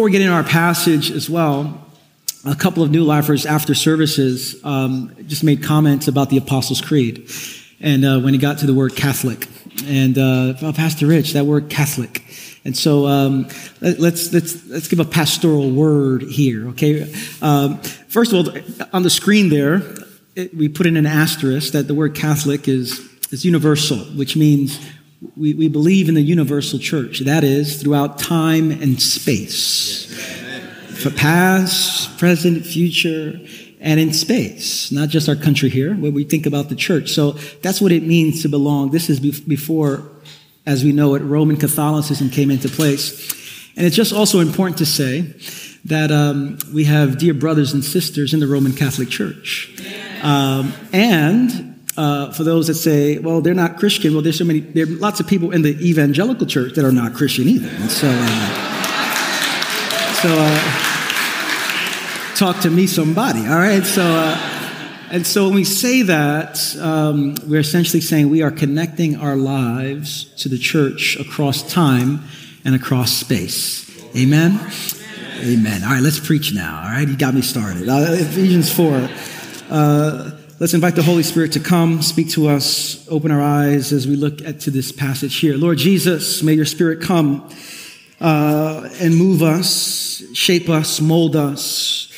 Before we get into our passage as well, a couple of new lifers after services um, just made comments about the Apostles' Creed. And uh, when he got to the word Catholic, and uh, oh, Pastor Rich, that word Catholic. And so um, let, us let's let's give a pastoral word here, okay? Um, first of all, on the screen there, it, we put in an asterisk that the word Catholic is is universal, which means we, we believe in the universal church. That is throughout time and space. For past, present, future, and in space, not just our country here, where we think about the church. So that's what it means to belong. This is before, as we know it, Roman Catholicism came into place. And it's just also important to say that um, we have dear brothers and sisters in the Roman Catholic Church. Um, and uh, for those that say, well, they're not Christian, well, there's so many, there are lots of people in the evangelical church that are not Christian either. And so, uh, so uh, talk to me, somebody. All right. So, uh, and so when we say that, um, we're essentially saying we are connecting our lives to the church across time and across space. Amen. Amen. All right, let's preach now. All right, you got me started. Uh, Ephesians 4. Let's invite the Holy Spirit to come, speak to us, open our eyes as we look at to this passage here. Lord Jesus, may your Spirit come uh, and move us, shape us, mold us,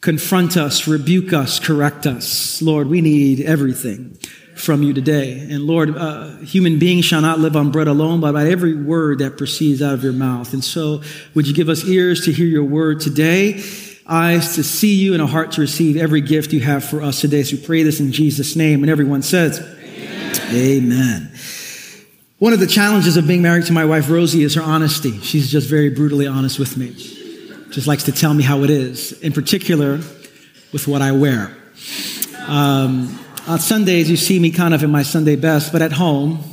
confront us, rebuke us, correct us. Lord, we need everything from you today. And Lord, uh, human beings shall not live on bread alone, but by every word that proceeds out of your mouth. And so, would you give us ears to hear your word today? Eyes to see you and a heart to receive every gift you have for us today. So we pray this in Jesus' name. And everyone says, Amen. Amen. One of the challenges of being married to my wife, Rosie, is her honesty. She's just very brutally honest with me. Just likes to tell me how it is, in particular with what I wear. Um, on Sundays, you see me kind of in my Sunday best, but at home,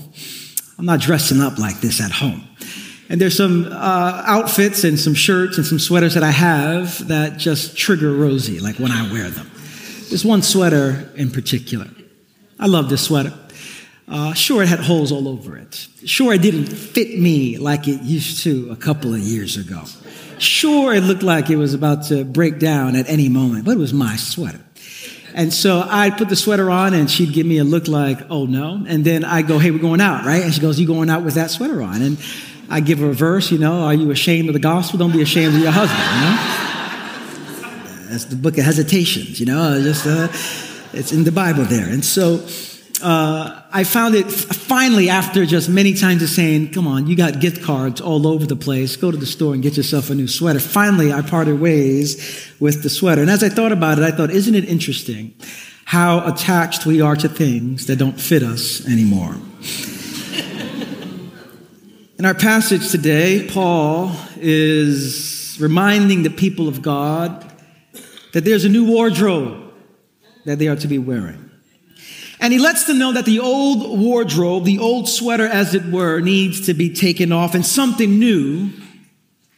I'm not dressing up like this at home. And there's some uh, outfits and some shirts and some sweaters that I have that just trigger Rosie, like when I wear them. There's one sweater in particular. I love this sweater. Uh, sure, it had holes all over it. Sure, it didn't fit me like it used to a couple of years ago. Sure, it looked like it was about to break down at any moment, but it was my sweater. And so I'd put the sweater on and she'd give me a look like, oh no. And then I'd go, hey, we're going out, right? And she goes, you going out with that sweater on? And I give her a verse, you know, are you ashamed of the gospel? Don't be ashamed of your husband, you know? That's the book of hesitations, you know, just, uh, it's in the Bible there. And so, uh, I found it finally after just many times of saying, come on, you got gift cards all over the place. Go to the store and get yourself a new sweater. Finally, I parted ways with the sweater. And as I thought about it, I thought, isn't it interesting how attached we are to things that don't fit us anymore? In our passage today, Paul is reminding the people of God that there's a new wardrobe that they are to be wearing. And he lets them know that the old wardrobe, the old sweater, as it were, needs to be taken off and something new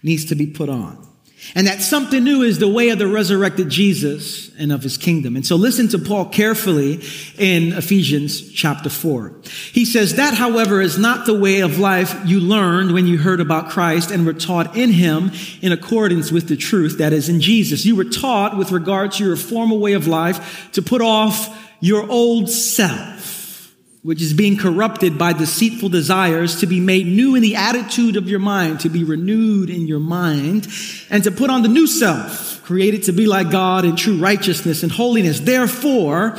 needs to be put on. And that something new is the way of the resurrected Jesus and of his kingdom. And so listen to Paul carefully in Ephesians chapter 4. He says, That, however, is not the way of life you learned when you heard about Christ and were taught in him in accordance with the truth that is in Jesus. You were taught with regard to your former way of life to put off your old self which is being corrupted by deceitful desires, to be made new in the attitude of your mind, to be renewed in your mind, and to put on the new self, created to be like God in true righteousness and holiness. Therefore,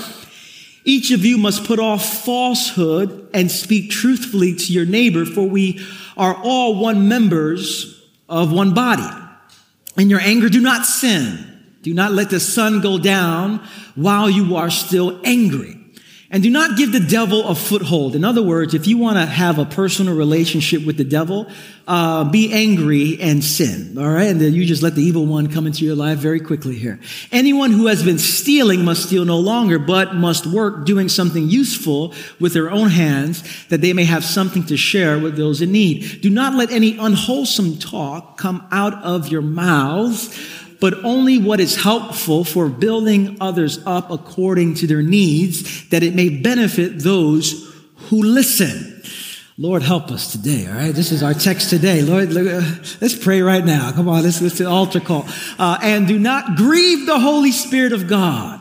each of you must put off falsehood and speak truthfully to your neighbor, for we are all one members of one body. In your anger, do not sin. Do not let the sun go down while you are still angry. And do not give the devil a foothold. In other words, if you want to have a personal relationship with the devil, uh, be angry and sin. All right. And then you just let the evil one come into your life very quickly here. Anyone who has been stealing must steal no longer, but must work doing something useful with their own hands that they may have something to share with those in need. Do not let any unwholesome talk come out of your mouths but only what is helpful for building others up according to their needs, that it may benefit those who listen. Lord, help us today, all right? This is our text today. Lord, let's pray right now. Come on, let's, let's altar call. Uh, and do not grieve the Holy Spirit of God,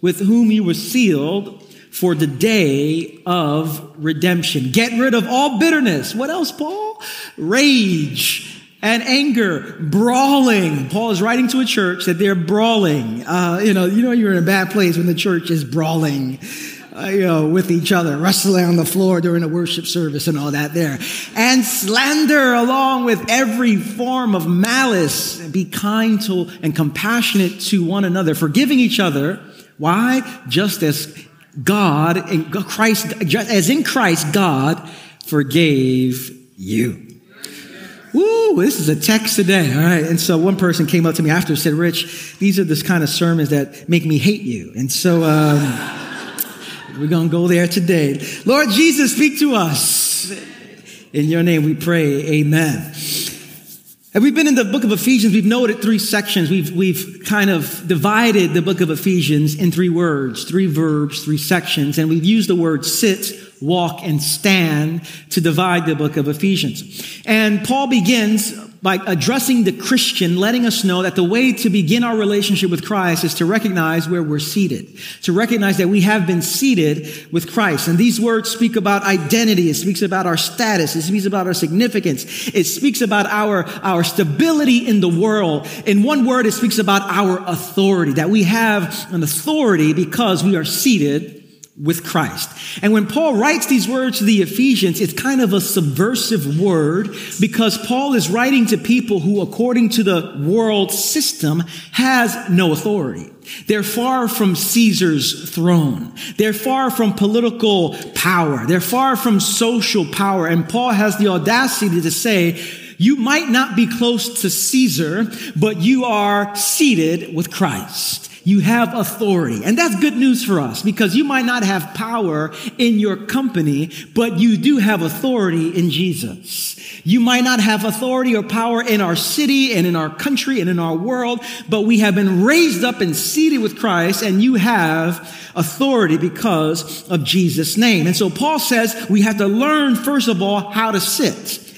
with whom you were sealed for the day of redemption. Get rid of all bitterness. What else, Paul? Rage and anger, brawling. Paul is writing to a church that they're brawling. Uh, you know, you know you're in a bad place when the church is brawling uh, you know, with each other, wrestling on the floor during a worship service and all that there. And slander along with every form of malice. Be kind to and compassionate to one another, forgiving each other. Why? Just as God, in Christ, as in Christ, God forgave you. Woo, this is a text today. All right. And so one person came up to me after and said, Rich, these are the kind of sermons that make me hate you. And so, um, we're going to go there today. Lord Jesus, speak to us. In your name we pray. Amen. And we've been in the book of Ephesians. We've noted three sections. We've, we've kind of divided the book of Ephesians in three words, three verbs, three sections. And we've used the word sit, walk, and stand to divide the book of Ephesians. And Paul begins by addressing the Christian, letting us know that the way to begin our relationship with Christ is to recognize where we're seated, to recognize that we have been seated with Christ. And these words speak about identity. It speaks about our status. It speaks about our significance. It speaks about our, our stability in the world. In one word, it speaks about our authority, that we have an authority because we are seated with Christ. And when Paul writes these words to the Ephesians, it's kind of a subversive word because Paul is writing to people who, according to the world system, has no authority. They're far from Caesar's throne. They're far from political power. They're far from social power. And Paul has the audacity to say, you might not be close to Caesar, but you are seated with Christ. You have authority. And that's good news for us because you might not have power in your company, but you do have authority in Jesus. You might not have authority or power in our city and in our country and in our world, but we have been raised up and seated with Christ and you have authority because of Jesus' name. And so Paul says we have to learn, first of all, how to sit.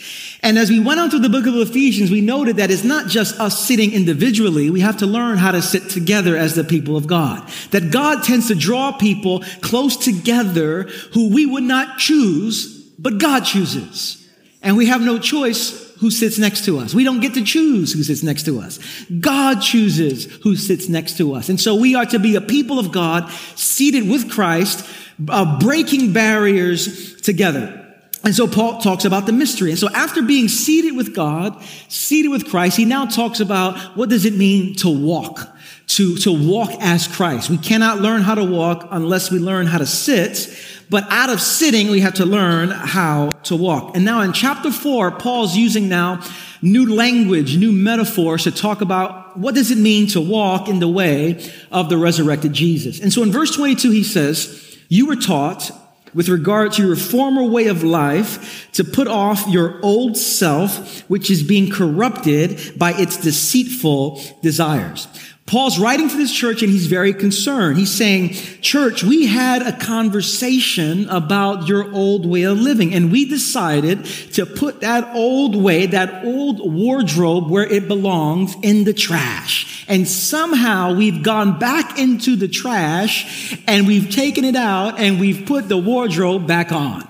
And as we went on through the book of Ephesians, we noted that it's not just us sitting individually. We have to learn how to sit together as the people of God. That God tends to draw people close together who we would not choose, but God chooses. And we have no choice who sits next to us. We don't get to choose who sits next to us. God chooses who sits next to us. And so we are to be a people of God seated with Christ, uh, breaking barriers together. And so Paul talks about the mystery. And so after being seated with God, seated with Christ, he now talks about what does it mean to walk, to, to walk as Christ. We cannot learn how to walk unless we learn how to sit. But out of sitting, we have to learn how to walk. And now in chapter four, Paul's using now new language, new metaphors to talk about what does it mean to walk in the way of the resurrected Jesus. And so in verse 22, he says, you were taught with regard to your former way of life to put off your old self, which is being corrupted by its deceitful desires. Paul's writing to this church and he's very concerned. He's saying, church, we had a conversation about your old way of living and we decided to put that old way, that old wardrobe where it belongs in the trash. And somehow we've gone back into the trash and we've taken it out and we've put the wardrobe back on.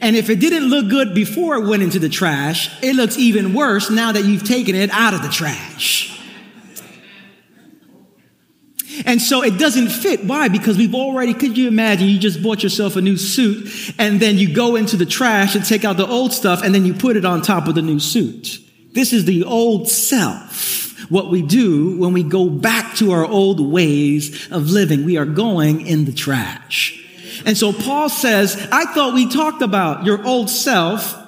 And if it didn't look good before it went into the trash, it looks even worse now that you've taken it out of the trash. And so it doesn't fit. Why? Because we've already, could you imagine you just bought yourself a new suit and then you go into the trash and take out the old stuff and then you put it on top of the new suit. This is the old self. What we do when we go back to our old ways of living, we are going in the trash. And so Paul says, I thought we talked about your old self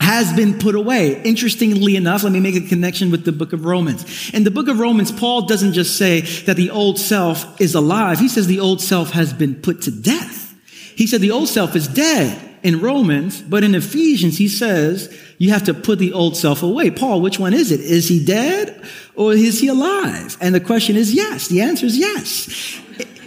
has been put away. Interestingly enough, let me make a connection with the book of Romans. In the book of Romans, Paul doesn't just say that the old self is alive. He says the old self has been put to death. He said the old self is dead in Romans, but in Ephesians, he says you have to put the old self away. Paul, which one is it? Is he dead or is he alive? And the question is yes. The answer is yes.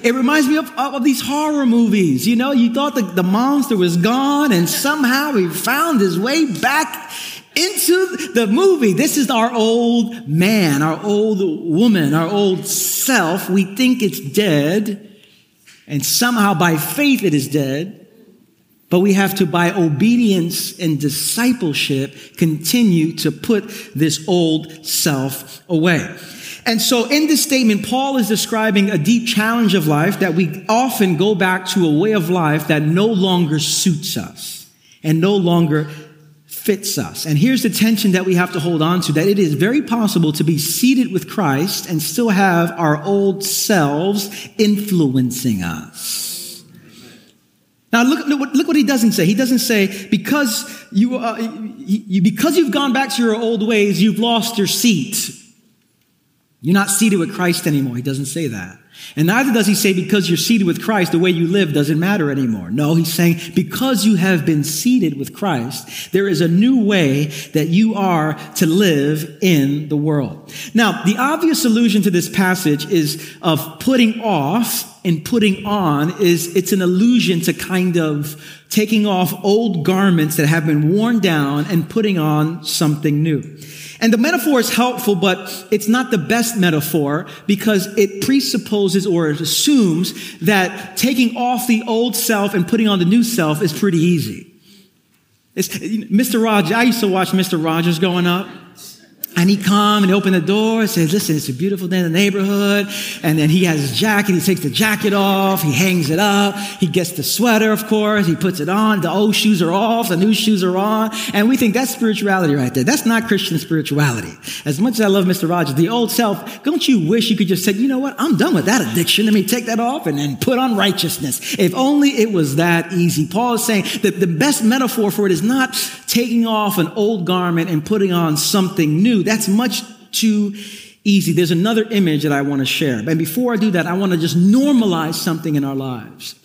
It reminds me of, of, these horror movies. You know, you thought the, the monster was gone and somehow he found his way back into the movie. This is our old man, our old woman, our old self. We think it's dead and somehow by faith it is dead. But we have to, by obedience and discipleship, continue to put this old self away. And so in this statement, Paul is describing a deep challenge of life that we often go back to a way of life that no longer suits us and no longer fits us. And here's the tension that we have to hold on to that it is very possible to be seated with Christ and still have our old selves influencing us. Now look, look what he doesn't say. He doesn't say because you, uh, you because you've gone back to your old ways, you've lost your seat. You're not seated with Christ anymore. He doesn't say that. And neither does he say because you're seated with Christ, the way you live doesn't matter anymore. No, he's saying because you have been seated with Christ, there is a new way that you are to live in the world. Now, the obvious allusion to this passage is of putting off and putting on is it's an allusion to kind of taking off old garments that have been worn down and putting on something new. And the metaphor is helpful, but it's not the best metaphor because it presupposes or it assumes that taking off the old self and putting on the new self is pretty easy. It's, Mr. Rogers, I used to watch Mr. Rogers growing up. And he come and he open the door and says, listen, it's a beautiful day in the neighborhood. And then he has his jacket. He takes the jacket off. He hangs it up. He gets the sweater, of course. He puts it on. The old shoes are off. The new shoes are on. And we think that's spirituality right there. That's not Christian spirituality. As much as I love Mr. Rogers, the old self, don't you wish you could just say, you know what? I'm done with that addiction. Let me take that off and then put on righteousness. If only it was that easy. Paul is saying that the best metaphor for it is not taking off an old garment and putting on something new. That's much too easy. There's another image that I want to share. And before I do that, I want to just normalize something in our lives.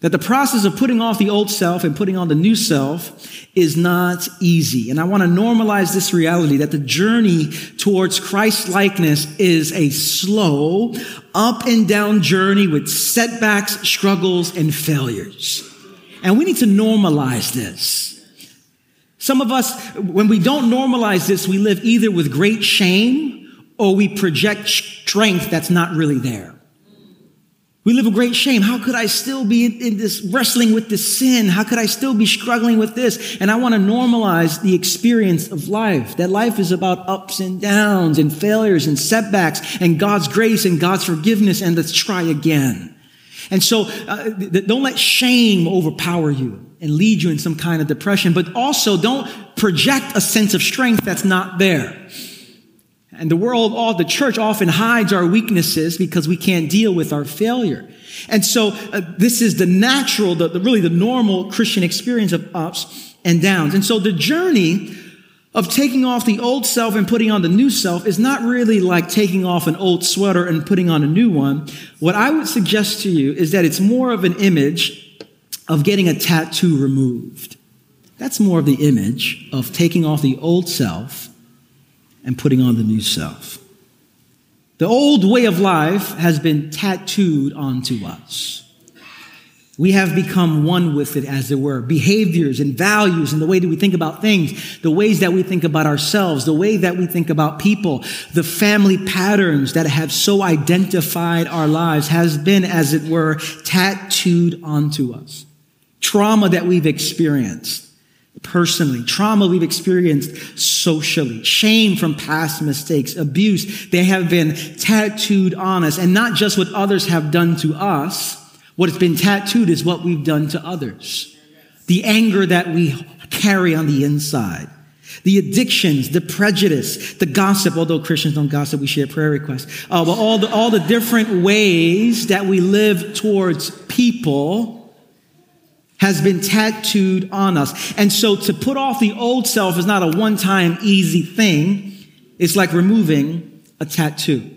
That the process of putting off the old self and putting on the new self is not easy. And I want to normalize this reality that the journey towards Christ likeness is a slow, up and down journey with setbacks, struggles, and failures. And we need to normalize this. Some of us, when we don't normalize this, we live either with great shame or we project strength that's not really there. We live with great shame. How could I still be in this wrestling with this sin? How could I still be struggling with this? And I want to normalize the experience of life. That life is about ups and downs and failures and setbacks and God's grace and God's forgiveness and let's try again. And so uh, don't let shame overpower you and lead you in some kind of depression, but also don't project a sense of strength that's not there. And the world, all the church often hides our weaknesses because we can't deal with our failure. And so uh, this is the natural, the, the, really the normal Christian experience of ups and downs. And so the journey of taking off the old self and putting on the new self is not really like taking off an old sweater and putting on a new one. What I would suggest to you is that it's more of an image of getting a tattoo removed. That's more of the image of taking off the old self and putting on the new self. The old way of life has been tattooed onto us. We have become one with it, as it were. Behaviors and values and the way that we think about things, the ways that we think about ourselves, the way that we think about people, the family patterns that have so identified our lives has been, as it were, tattooed onto us trauma that we've experienced personally, trauma we've experienced socially, shame from past mistakes, abuse, they have been tattooed on us. And not just what others have done to us. What has been tattooed is what we've done to others. The anger that we carry on the inside. The addictions, the prejudice, the gossip, although Christians don't gossip, we share prayer requests. Uh, but all the, all the different ways that we live towards people has been tattooed on us. And so to put off the old self is not a one time easy thing. It's like removing a tattoo.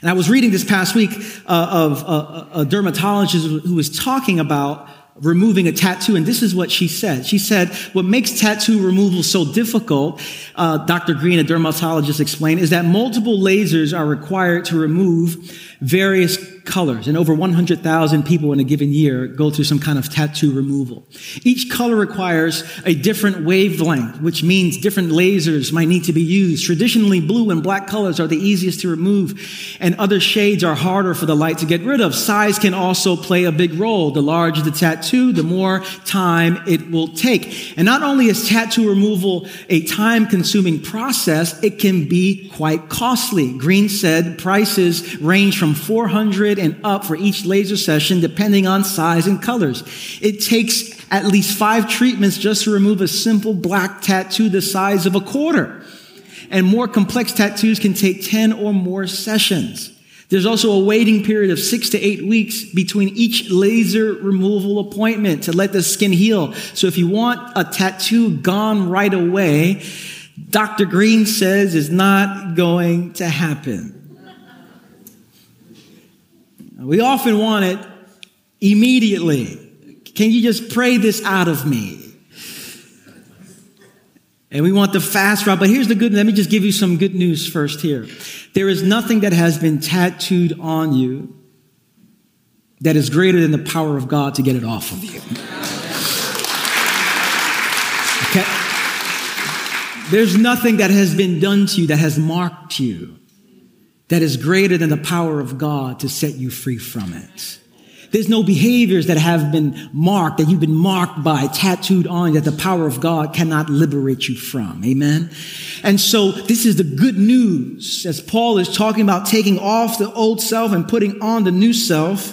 And I was reading this past week uh, of a, a dermatologist who was talking about removing a tattoo, and this is what she said. She said, what makes tattoo removal so difficult, uh, Dr. Green, a dermatologist, explained, is that multiple lasers are required to remove various colors, and over 100,000 people in a given year go through some kind of tattoo removal. Each color requires a different wavelength, which means different lasers might need to be used. Traditionally, blue and black colors are the easiest to remove, and other shades are harder for the light to get rid of. Size can also play a big role. The larger the tattoo, the more time it will take. And not only is tattoo removal a time consuming process, it can be quite costly. Green said prices range from 400 and up for each laser session, depending on size and colors. It takes at least five treatments just to remove a simple black tattoo the size of a quarter. And more complex tattoos can take 10 or more sessions. There's also a waiting period of six to eight weeks between each laser removal appointment to let the skin heal. So if you want a tattoo gone right away, Dr. Green says is not going to happen. We often want it immediately. Can you just pray this out of me? And we want the fast route. But here's the good. Let me just give you some good news first here. There is nothing that has been tattooed on you that is greater than the power of God to get it off of you. Okay? There's nothing that has been done to you that has marked you that is greater than the power of God to set you free from it. There's no behaviors that have been marked, that you've been marked by, tattooed on that the power of God cannot liberate you from. Amen. And so this is the good news as Paul is talking about taking off the old self and putting on the new self.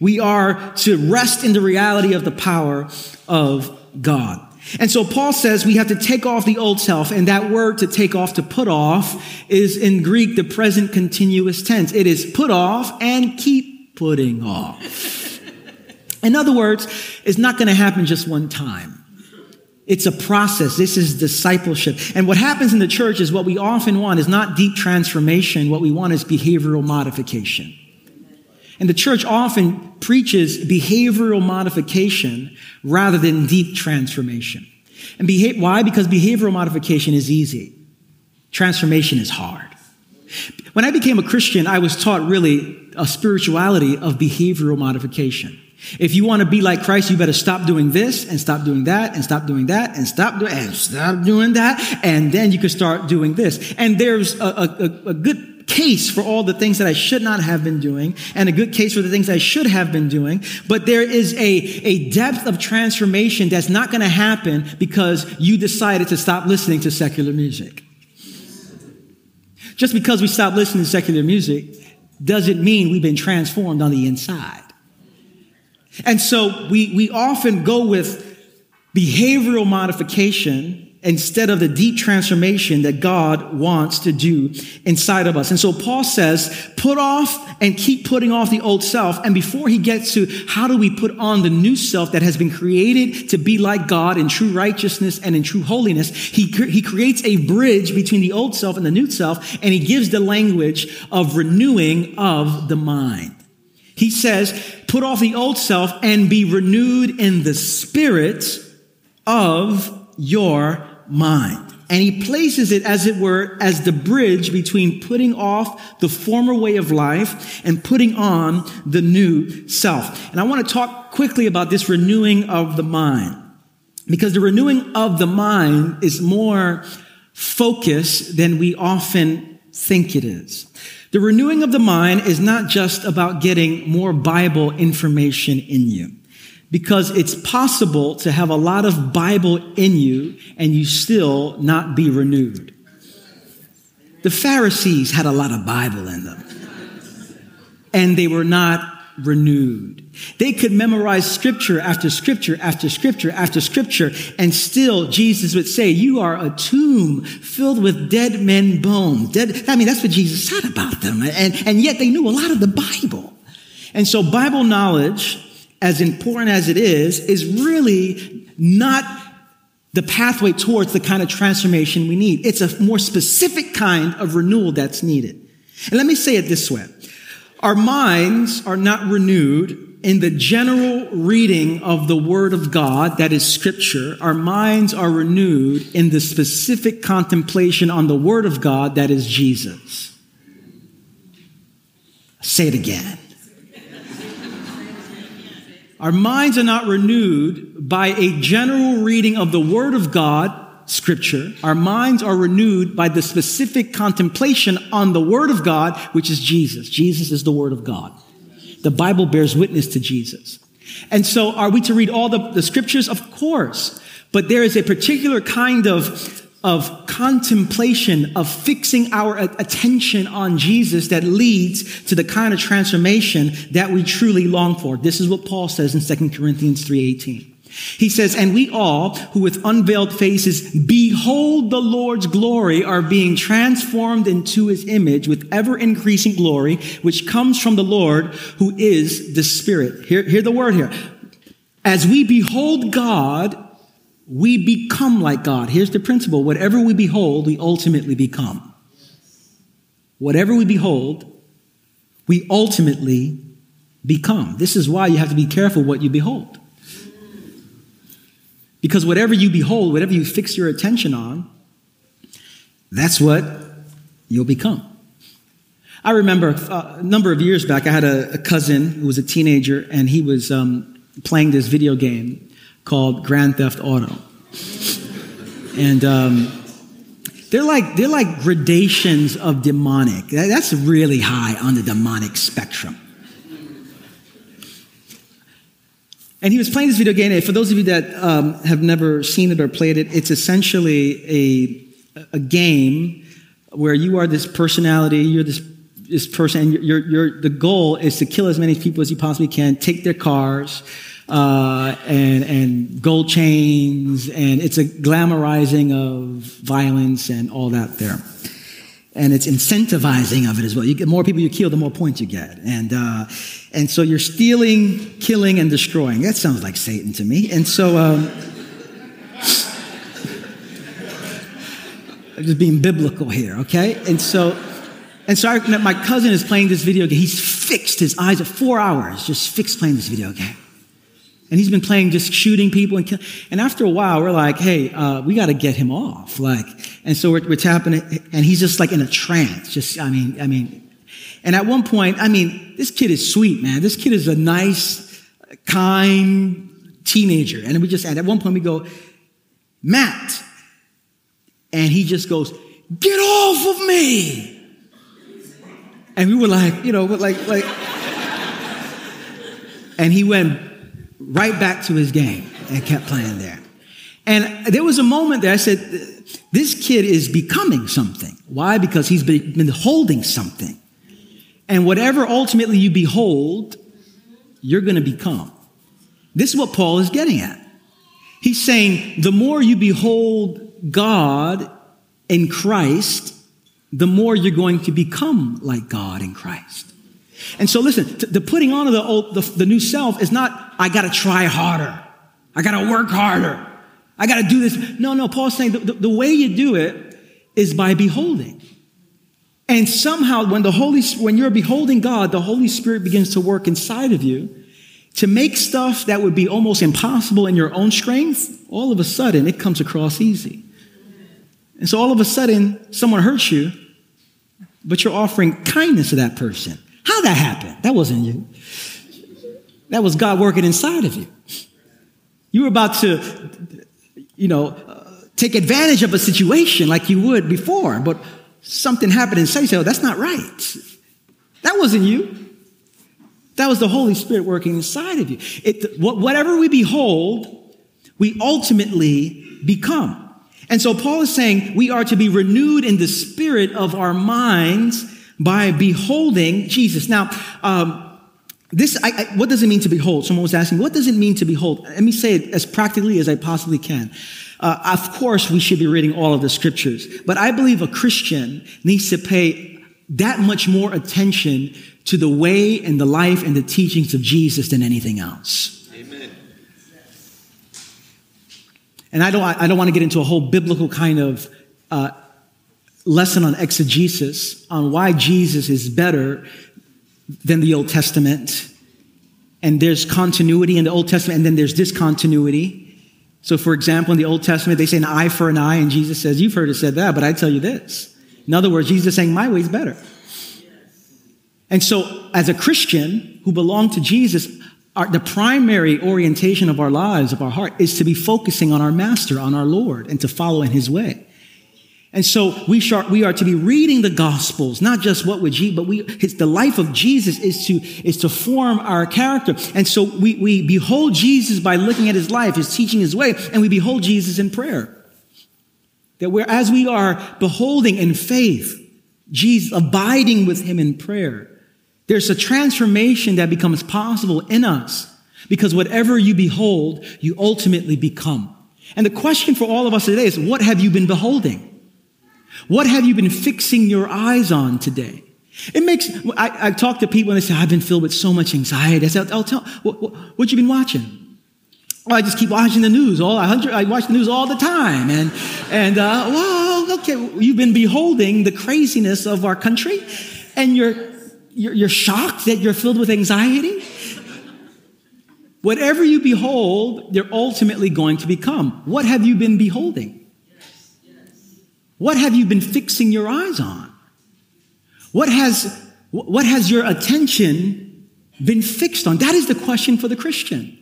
We are to rest in the reality of the power of God. And so Paul says we have to take off the old self, and that word to take off, to put off, is in Greek the present continuous tense. It is put off and keep putting off. In other words, it's not going to happen just one time. It's a process. This is discipleship. And what happens in the church is what we often want is not deep transformation. What we want is behavioral modification. And the church often preaches behavioral modification rather than deep transformation. And why? Because behavioral modification is easy. Transformation is hard. When I became a Christian, I was taught really a spirituality of behavioral modification. If you want to be like Christ, you better stop doing this and stop doing that and stop doing that and stop doing and stop doing that, and then you can start doing this. And there's a, a, a good case for all the things that I should not have been doing and a good case for the things I should have been doing. But there is a, a depth of transformation that's not going to happen because you decided to stop listening to secular music. Just because we stop listening to secular music doesn't mean we've been transformed on the inside. And so we, we often go with behavioral modification instead of the deep transformation that God wants to do inside of us. And so Paul says, put off and keep putting off the old self. And before he gets to how do we put on the new self that has been created to be like God in true righteousness and in true holiness, he, he creates a bridge between the old self and the new self, and he gives the language of renewing of the mind. He says, put off the old self and be renewed in the spirit of your mind. And he places it, as it were, as the bridge between putting off the former way of life and putting on the new self. And I want to talk quickly about this renewing of the mind. Because the renewing of the mind is more focused than we often think it is. The renewing of the mind is not just about getting more Bible information in you because it's possible to have a lot of Bible in you and you still not be renewed. The Pharisees had a lot of Bible in them and they were not renewed. They could memorize scripture after scripture after scripture after scripture, and still Jesus would say, You are a tomb filled with dead men bones. Dead, I mean, that's what Jesus said about them. And, and yet they knew a lot of the Bible. And so Bible knowledge as important as it is, is really not the pathway towards the kind of transformation we need. It's a more specific kind of renewal that's needed. And let me say it this way. Our minds are not renewed in the general reading of the Word of God, that is Scripture. Our minds are renewed in the specific contemplation on the Word of God, that is Jesus. say it again. Our minds are not renewed by a general reading of the Word of God, Scripture. Our minds are renewed by the specific contemplation on the Word of God, which is Jesus. Jesus is the Word of God. The Bible bears witness to Jesus. And so are we to read all the, the Scriptures? Of course. But there is a particular kind of of contemplation, of fixing our attention on Jesus that leads to the kind of transformation that we truly long for. This is what Paul says in 2 Corinthians 3:18. He says, and we all who with unveiled faces behold the Lord's glory are being transformed into his image with ever increasing glory, which comes from the Lord who is the Spirit. Hear, hear the word here. As we behold God, we become like God. Here's the principle whatever we behold, we ultimately become. Whatever we behold, we ultimately become. This is why you have to be careful what you behold. Because whatever you behold, whatever you fix your attention on, that's what you'll become. I remember uh, a number of years back, I had a, a cousin who was a teenager, and he was um, playing this video game called Grand Theft Auto. And um, they're like they're like gradations of demonic. That's really high on the demonic spectrum. And he was playing this video game. And for those of you that um, have never seen it or played it, it's essentially a, a game where you are this personality, you're this, this person, and you're, you're, the goal is to kill as many people as you possibly can, take their cars, uh, and, and gold chains, and it's a glamorizing of violence and all that there. And it's incentivizing of it as well. You get more people you kill, the more points you get. And, uh, and so you're stealing, killing, and destroying. That sounds like Satan to me. And so, um, I'm just being biblical here, okay? And so, and so I, my cousin is playing this video game. He's fixed his eyes at four hours, just fixed playing this video game. And he's been playing just shooting people and kill. And after a while, we're like, hey, uh, we got to get him off. Like, and so we're, we're tapping it, and he's just like in a trance. Just, I mean, I mean, and at one point, I mean, this kid is sweet, man. This kid is a nice, kind teenager. And we just, at one point we go, Matt. And he just goes, get off of me. And we were like, you know, like, like, and he went right back to his game and kept playing there. And there was a moment that I said, this kid is becoming something. Why? Because he's been holding something. And whatever ultimately you behold, you're going to become. This is what Paul is getting at. He's saying the more you behold God in Christ, the more you're going to become like God in Christ. And so listen, the putting on of the, old, the, the new self is not, I gotta try harder. I gotta work harder. I gotta do this. No, no, Paul's saying the, the, the way you do it is by beholding. And somehow when the Holy, when you're beholding God, the Holy Spirit begins to work inside of you to make stuff that would be almost impossible in your own strength. All of a sudden, it comes across easy. And so all of a sudden, someone hurts you, but you're offering kindness to that person. How that happened? That wasn't you. That was God working inside of you. You were about to, you know, uh, take advantage of a situation like you would before, but something happened inside. You say, oh, that's not right. That wasn't you. That was the Holy Spirit working inside of you. It, whatever we behold, we ultimately become. And so Paul is saying we are to be renewed in the spirit of our minds by beholding Jesus. Now, um, this, I, I, what does it mean to behold? Someone was asking, what does it mean to behold? Let me say it as practically as I possibly can. Uh, of course, we should be reading all of the scriptures, but I believe a Christian needs to pay that much more attention to the way and the life and the teachings of Jesus than anything else. Amen. And I don't, I don't want to get into a whole biblical kind of uh, lesson on exegesis on why Jesus is better than the Old Testament. And there's continuity in the Old Testament, and then there's discontinuity. So, for example, in the Old Testament, they say an eye for an eye, and Jesus says, You've heard it said that, but I tell you this. In other words, Jesus is saying, My way is better. And so, as a Christian who belong to Jesus, our, the primary orientation of our lives, of our heart, is to be focusing on our Master, on our Lord, and to follow in His way. And so we, we are to be reading the Gospels, not just what would Jesus, but we, the life of Jesus is to, is to form our character. And so we, we behold Jesus by looking at his life, his teaching, his way, and we behold Jesus in prayer. That we're, as we are beholding in faith, Jesus, abiding with him in prayer, there's a transformation that becomes possible in us because whatever you behold, you ultimately become. And the question for all of us today is, what have you been beholding? What have you been fixing your eyes on today? It makes, I, I talk to people and they say, I've been filled with so much anxiety. I say, I'll, tell, what, what, what you been watching? Well, I just keep watching the news. All I watch the news all the time, and and uh, well, okay, you've been beholding the craziness of our country, and you're you're, you're shocked that you're filled with anxiety. Whatever you behold, you're ultimately going to become. What have you been beholding? What have you been fixing your eyes on? What has, what has your attention been fixed on? That is the question for the Christian.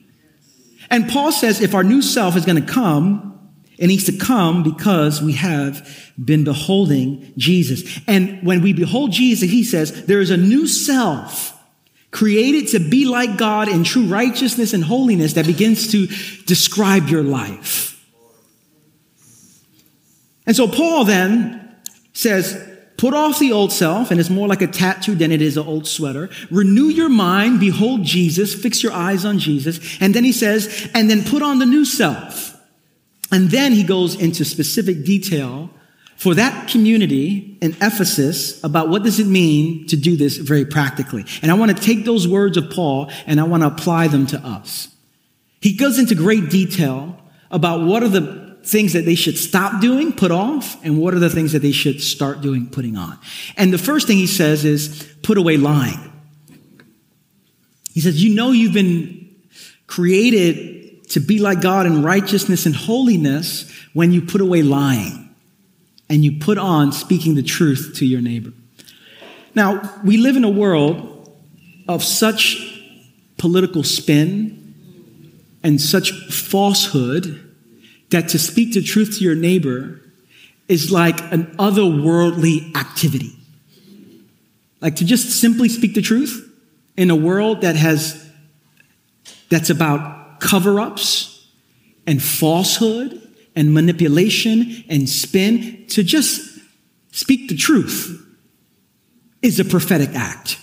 And Paul says if our new self is going to come, it needs to come because we have been beholding Jesus. And when we behold Jesus, he says there is a new self created to be like God in true righteousness and holiness that begins to describe your life. And so Paul then says, put off the old self, and it's more like a tattoo than it is an old sweater. Renew your mind, behold Jesus, fix your eyes on Jesus. And then he says, and then put on the new self. And then he goes into specific detail for that community in Ephesus about what does it mean to do this very practically. And I want to take those words of Paul and I want to apply them to us. He goes into great detail about what are the things that they should stop doing, put off, and what are the things that they should start doing, putting on. And the first thing he says is put away lying. He says, You know, you've been created to be like God in righteousness and holiness when you put away lying and you put on speaking the truth to your neighbor. Now, we live in a world of such political spin and such falsehood that to speak the truth to your neighbor is like an otherworldly activity. Like to just simply speak the truth in a world that has, that's about cover ups and falsehood and manipulation and spin, to just speak the truth is a prophetic act.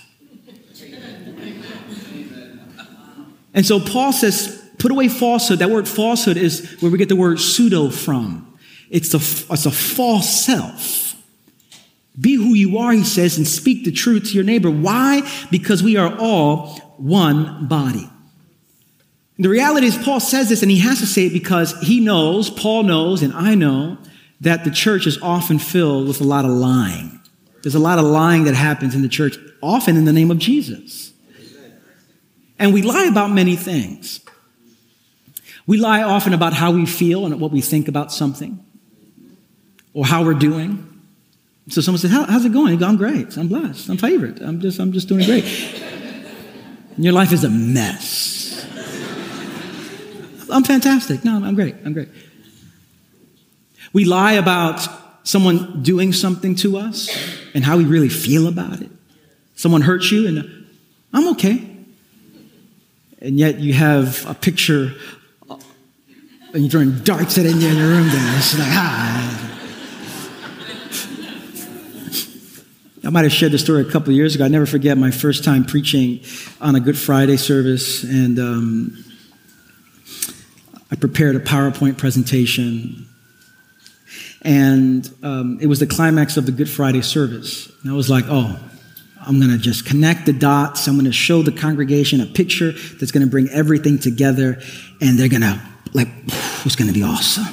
And so Paul says, Put away falsehood. That word falsehood is where we get the word pseudo from. It's a, it's a false self. Be who you are, he says, and speak the truth to your neighbor. Why? Because we are all one body. The reality is, Paul says this, and he has to say it because he knows, Paul knows, and I know that the church is often filled with a lot of lying. There's a lot of lying that happens in the church, often in the name of Jesus. And we lie about many things. We lie often about how we feel and what we think about something or how we're doing. So someone says, how, How's it going? I'm great. I'm blessed. I'm favored. I'm just, I'm just doing great. And your life is a mess. I'm fantastic. No, I'm great. I'm great. We lie about someone doing something to us and how we really feel about it. Someone hurts you and I'm okay. And yet you have a picture and you're throwing darts at India in your room there. It's like, ah. I might have shared the story a couple of years ago. I never forget my first time preaching on a Good Friday service, and um, I prepared a PowerPoint presentation. And um, it was the climax of the Good Friday service. And I was like, oh, I'm going to just connect the dots. I'm going to show the congregation a picture that's going to bring everything together, and they're going to like, was going to be awesome.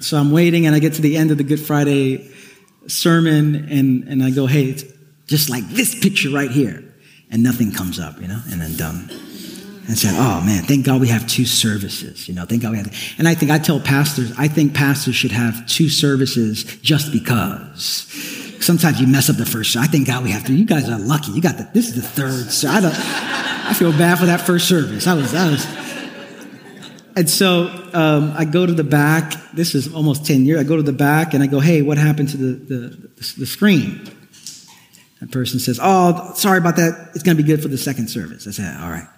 so I'm waiting, and I get to the end of the Good Friday sermon, and, and I go, hey, it's just like this picture right here. And nothing comes up, you know, and then done. And said, oh man, thank God we have two services, you know, thank God we have. And I think I tell pastors, I think pastors should have two services just because. Sometimes you mess up the first. I think God we have to. You guys are lucky. You got the. This is the third. So I. I feel bad for that first service. I was, I was. And so um, I go to the back. This is almost 10 years. I go to the back and I go, hey, what happened to the, the, the screen? That person says, oh, sorry about that. It's going to be good for the second service. I said, all right.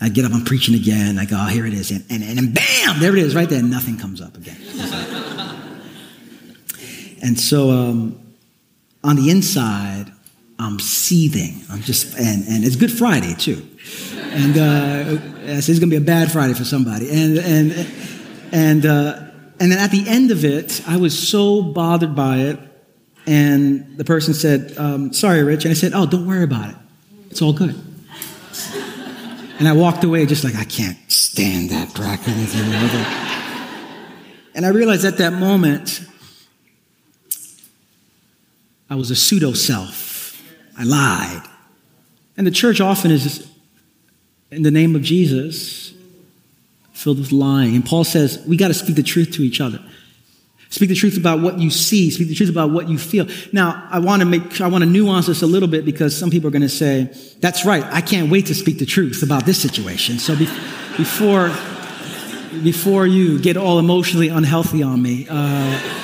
I get up, I'm preaching again. I go, oh, here it is. And, and, and bam, there it is right there. Nothing comes up again. and so um, on the inside, I'm seething. I'm just, and, and it's Good Friday too. And uh, it's going to be a bad Friday for somebody. And, and, and, uh, and then at the end of it, I was so bothered by it. And the person said, um, sorry, Rich. And I said, oh, don't worry about it. It's all good. And I walked away just like, I can't stand that bracket. and I realized at that moment, I was a pseudo self. I lied. And the church often is, in the name of Jesus, filled with lying. And Paul says, we got to speak the truth to each other. Speak the truth about what you see. Speak the truth about what you feel. Now, I want to make, I want to nuance this a little bit because some people are going to say, that's right. I can't wait to speak the truth about this situation. So be, before, before you get all emotionally unhealthy on me, uh,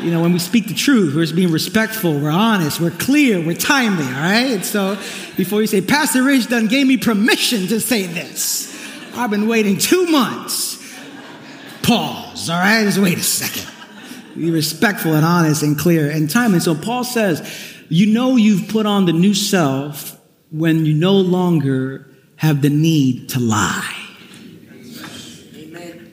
you know, when we speak the truth, we're being respectful, we're honest, we're clear, we're timely, all right? So before you say, Pastor Rich done gave me permission to say this, I've been waiting two months. Pause, all right? Just wait a second. Be respectful and honest and clear and timely. So Paul says, you know you've put on the new self when you no longer have the need to lie.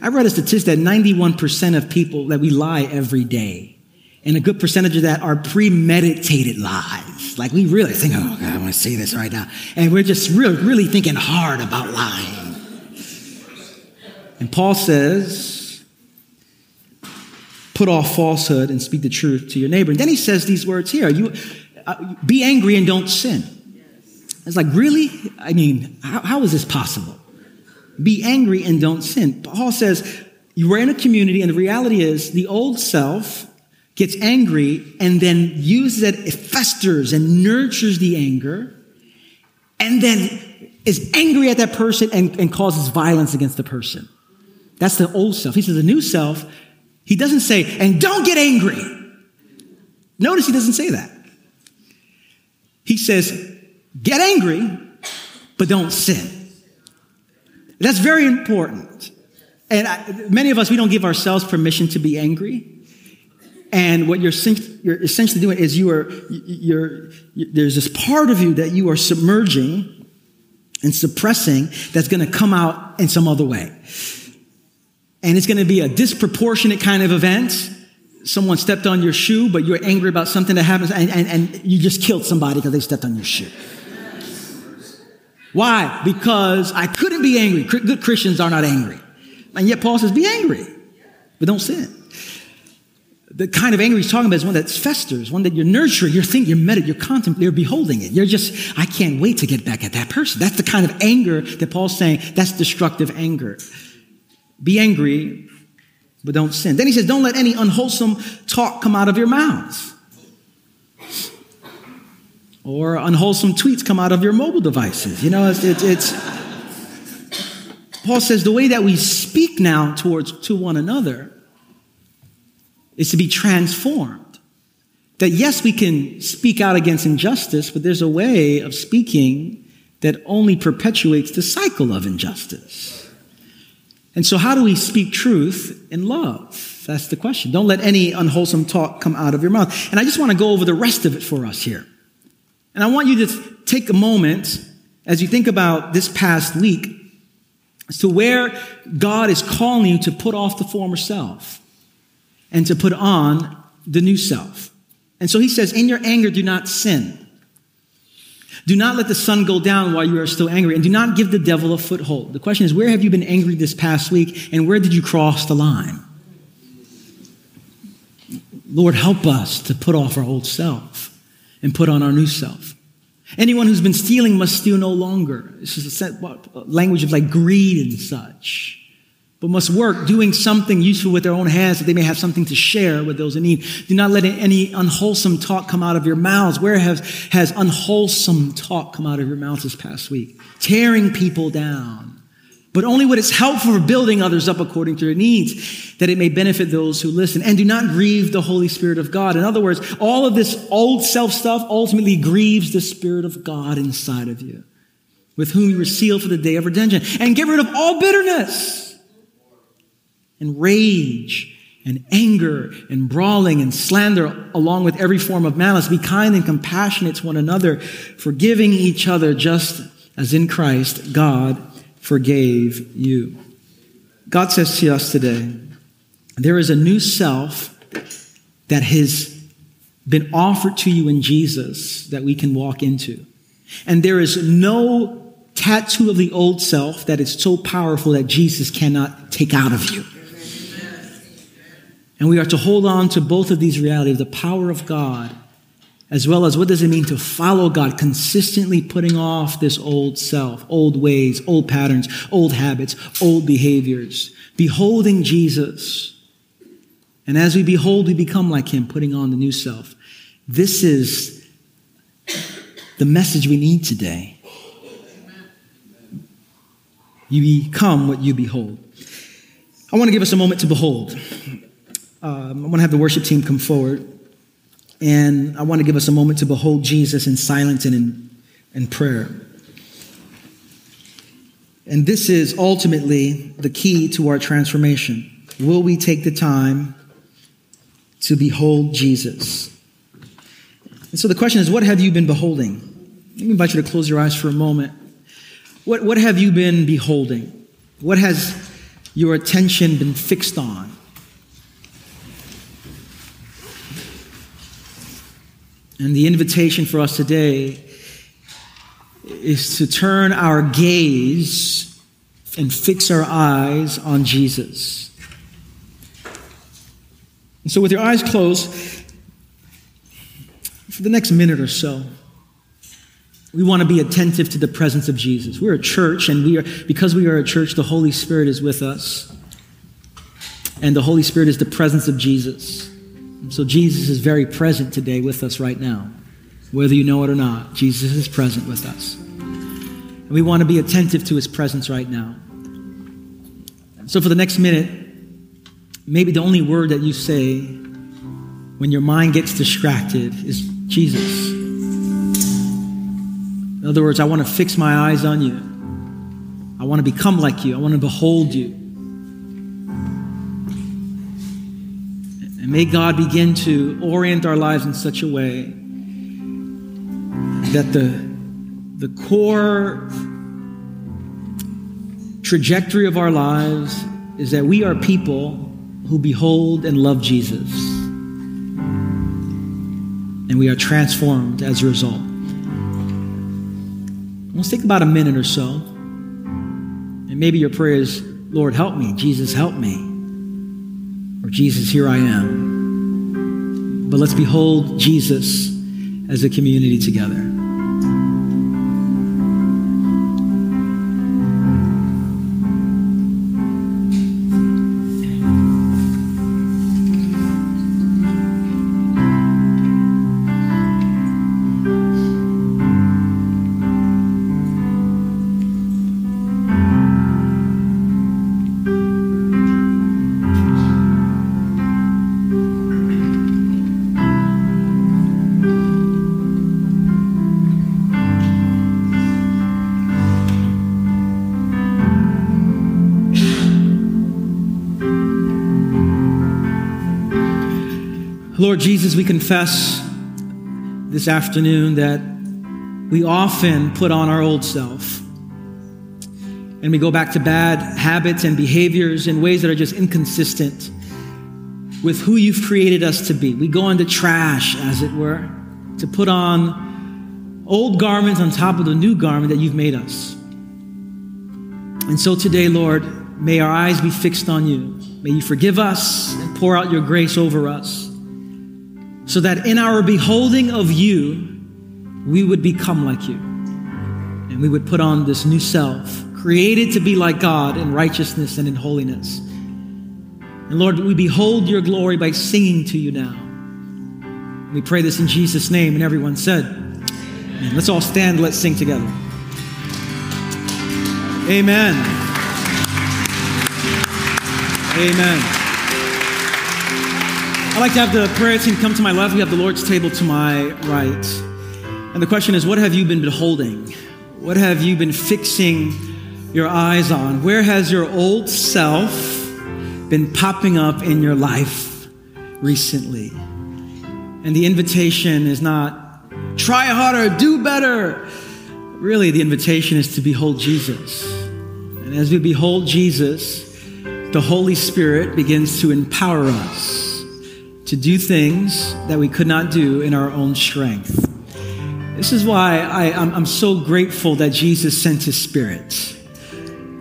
I read a statistic that 91% of people that we lie every day. And a good percentage of that are premeditated lies. Like we really think, oh God, I want to say this right now. And we're just really, really thinking hard about lying. And Paul says, put off falsehood and speak the truth to your neighbor. And then he says these words here you, uh, be angry and don't sin. It's like, really? I mean, how, how is this possible? Be angry and don't sin. Paul says, you were in a community, and the reality is the old self gets angry and then uses it, it festers and nurtures the anger, and then is angry at that person and, and causes violence against the person. That's the old self. He says the new self he doesn't say, and don't get angry. Notice he doesn't say that. He says, get angry, but don't sin. That's very important. And I, many of us, we don't give ourselves permission to be angry. And what you're, you're essentially doing is you are, you're, there's this part of you that you are submerging and suppressing that's going to come out in some other way and it's going to be a disproportionate kind of event. Someone stepped on your shoe, but you're angry about something that happens, and, and, and you just killed somebody because they stepped on your shoe. Why? Because I couldn't be angry. Good Christians are not angry. And yet Paul says, be angry, but don't sin. The kind of anger he's talking about is one that festers, one that you're nurturing, you're thinking, you're meditating, you're contemplating, you're beholding it. You're just, I can't wait to get back at that person. That's the kind of anger that Paul's saying, that's destructive anger. Be angry, but don't sin. Then he says, Don't let any unwholesome talk come out of your mouths. Or unwholesome tweets come out of your mobile devices. You know, it's, it's, it's Paul says the way that we speak now towards to one another is to be transformed. That yes, we can speak out against injustice, but there's a way of speaking that only perpetuates the cycle of injustice. And so, how do we speak truth in love? That's the question. Don't let any unwholesome talk come out of your mouth. And I just want to go over the rest of it for us here. And I want you to take a moment as you think about this past week as to where God is calling you to put off the former self and to put on the new self. And so he says, In your anger, do not sin. Do not let the sun go down while you are still angry, and do not give the devil a foothold. The question is, where have you been angry this past week, and where did you cross the line? Lord, help us to put off our old self and put on our new self. Anyone who's been stealing must steal no longer. This is a language of like greed and such. but must work doing something useful with their own hands that they may have something to share with those in need. Do not let any unwholesome talk come out of your mouths. Where has, has unwholesome talk come out of your mouths this past week? Tearing people down. But only what is helpful for building others up according to their needs, that it may benefit those who listen. And do not grieve the Holy Spirit of God. In other words, all of this old self stuff ultimately grieves the Spirit of God inside of you, with whom you were sealed for the day of redemption. And get rid of all bitterness and rage and anger and brawling and slander along with every form of malice. Be kind and compassionate to one another, forgiving each other just as in Christ God forgave you. God says to us today, there is a new self that has been offered to you in Jesus that we can walk into. And there is no tattoo of the old self that is so powerful that Jesus cannot take out of you. And we are to hold on to both of these realities the power of God, as well as what does it mean to follow God, consistently putting off this old self, old ways, old patterns, old habits, old behaviors, beholding Jesus. And as we behold, we become like him, putting on the new self. This is the message we need today. You become what you behold. I want to give us a moment to behold. Um, I want to have the worship team come forward. And I want to give us a moment to behold Jesus in silence and in, in prayer. And this is ultimately the key to our transformation. Will we take the time to behold Jesus? And so the question is, what have you been beholding? Let me invite you to close your eyes for a moment. What, what have you been beholding? What has your attention been fixed on? And the invitation for us today is to turn our gaze and fix our eyes on Jesus. And so, with your eyes closed, for the next minute or so, we want to be attentive to the presence of Jesus. We're a church, and we are because we are a church, the Holy Spirit is with us. And the Holy Spirit is the presence of Jesus. So Jesus is very present today with us right now. Whether you know it or not, Jesus is present with us. And we want to be attentive to his presence right now. So for the next minute, maybe the only word that you say when your mind gets distracted is Jesus. In other words, I want to fix my eyes on you. I want to become like you. I want to behold you. And may God begin to orient our lives in such a way that the, the core trajectory of our lives is that we are people who behold and love Jesus. And we are transformed as a result. Let's take about a minute or so. And maybe your prayer is, Lord, help me. Jesus, help me or Jesus, here I am. But let's behold Jesus as a community together. Lord Jesus, we confess this afternoon that we often put on our old self and we go back to bad habits and behaviors in ways that are just inconsistent with who you've created us to be. We go into trash, as it were, to put on old garments on top of the new garment that you've made us. And so today, Lord, may our eyes be fixed on you. May you forgive us and pour out your grace over us so that in our beholding of you, we would become like you. And we would put on this new self created to be like God in righteousness and in holiness. And Lord, we behold your glory by singing to you now. We pray this in Jesus' name, and everyone said, Amen. Let's all stand, let's sing together. Amen. Amen. I'd like to have the prayer team come to my left. We have the Lord's table to my right. And the question is what have you been beholding? What have you been fixing your eyes on? Where has your old self been popping up in your life recently? And the invitation is not try harder, do better. Really, the invitation is to behold Jesus. And as we behold Jesus, the Holy Spirit begins to empower us to do things that we could not do in our own strength. This is why I, am so grateful that Jesus sent his spirit.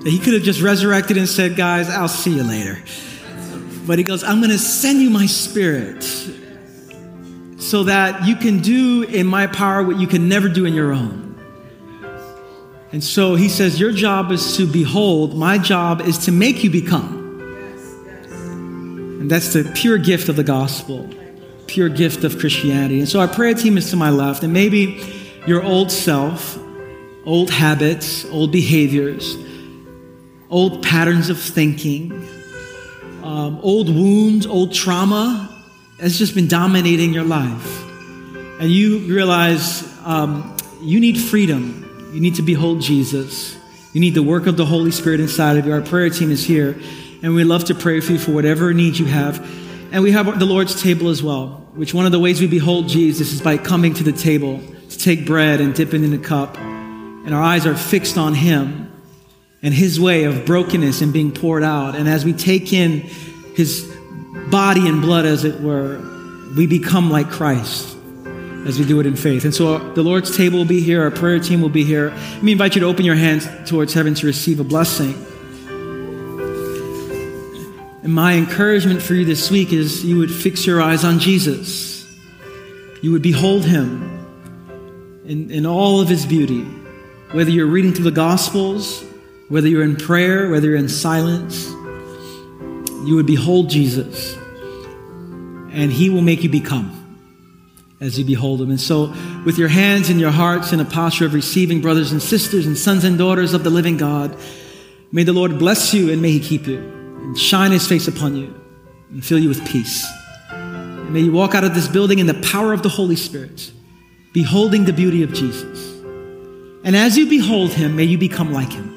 He could have just resurrected and said, Guys, I'll see you later. But he goes, I'm going to send you my spirit so that you can do in my power what you can never do in your own. And so he says, Your job is to behold, my job is to make you become. And that's the pure gift of the gospel pure gift of Christianity. And so our prayer team is to my left, and maybe your old self, old habits, old behaviors, old patterns of thinking, um, old wounds, old trauma has just been dominating your life. And you realize um, you need freedom. You need to behold Jesus. You need the work of the Holy Spirit inside of you. Our prayer team is here, and we love to pray for you for whatever needs you have. And we have the Lord's table as well which one of the ways we behold Jesus is by coming to the table to take bread and dip it in a cup. And our eyes are fixed on Him and His way of brokenness and being poured out. And as we take in His body and blood, as it were, we become like Christ as we do it in faith. And so the Lord's table will be here, our prayer team will be here. Let me invite you to open your hands towards heaven to receive a blessing. And my encouragement for you this week is you would fix your eyes on Jesus. You would behold him in, in all of his beauty. Whether you're reading through the Gospels, whether you're in prayer, whether you're in silence, you would behold Jesus. And he will make you become as you behold him. And so, with your hands and your hearts in a posture of receiving, brothers and sisters and sons and daughters of the living God, may the Lord bless you and may he keep you and shine his face upon you and fill you with peace. And may you walk out of this building in the power of the Holy Spirit, beholding the beauty of Jesus. And as you behold him, may you become like him.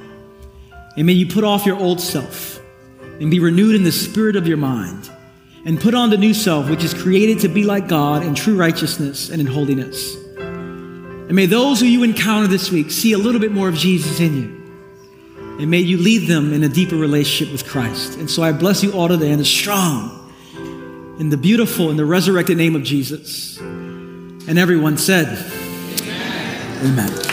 And may you put off your old self and be renewed in the spirit of your mind and put on the new self, which is created to be like God in true righteousness and in holiness. And may those who you encounter this week see a little bit more of Jesus in you and may you lead them in a deeper relationship with Christ. And so I bless you all today in the strong, in the beautiful, in the resurrected name of Jesus. And everyone said, Amen. Amen.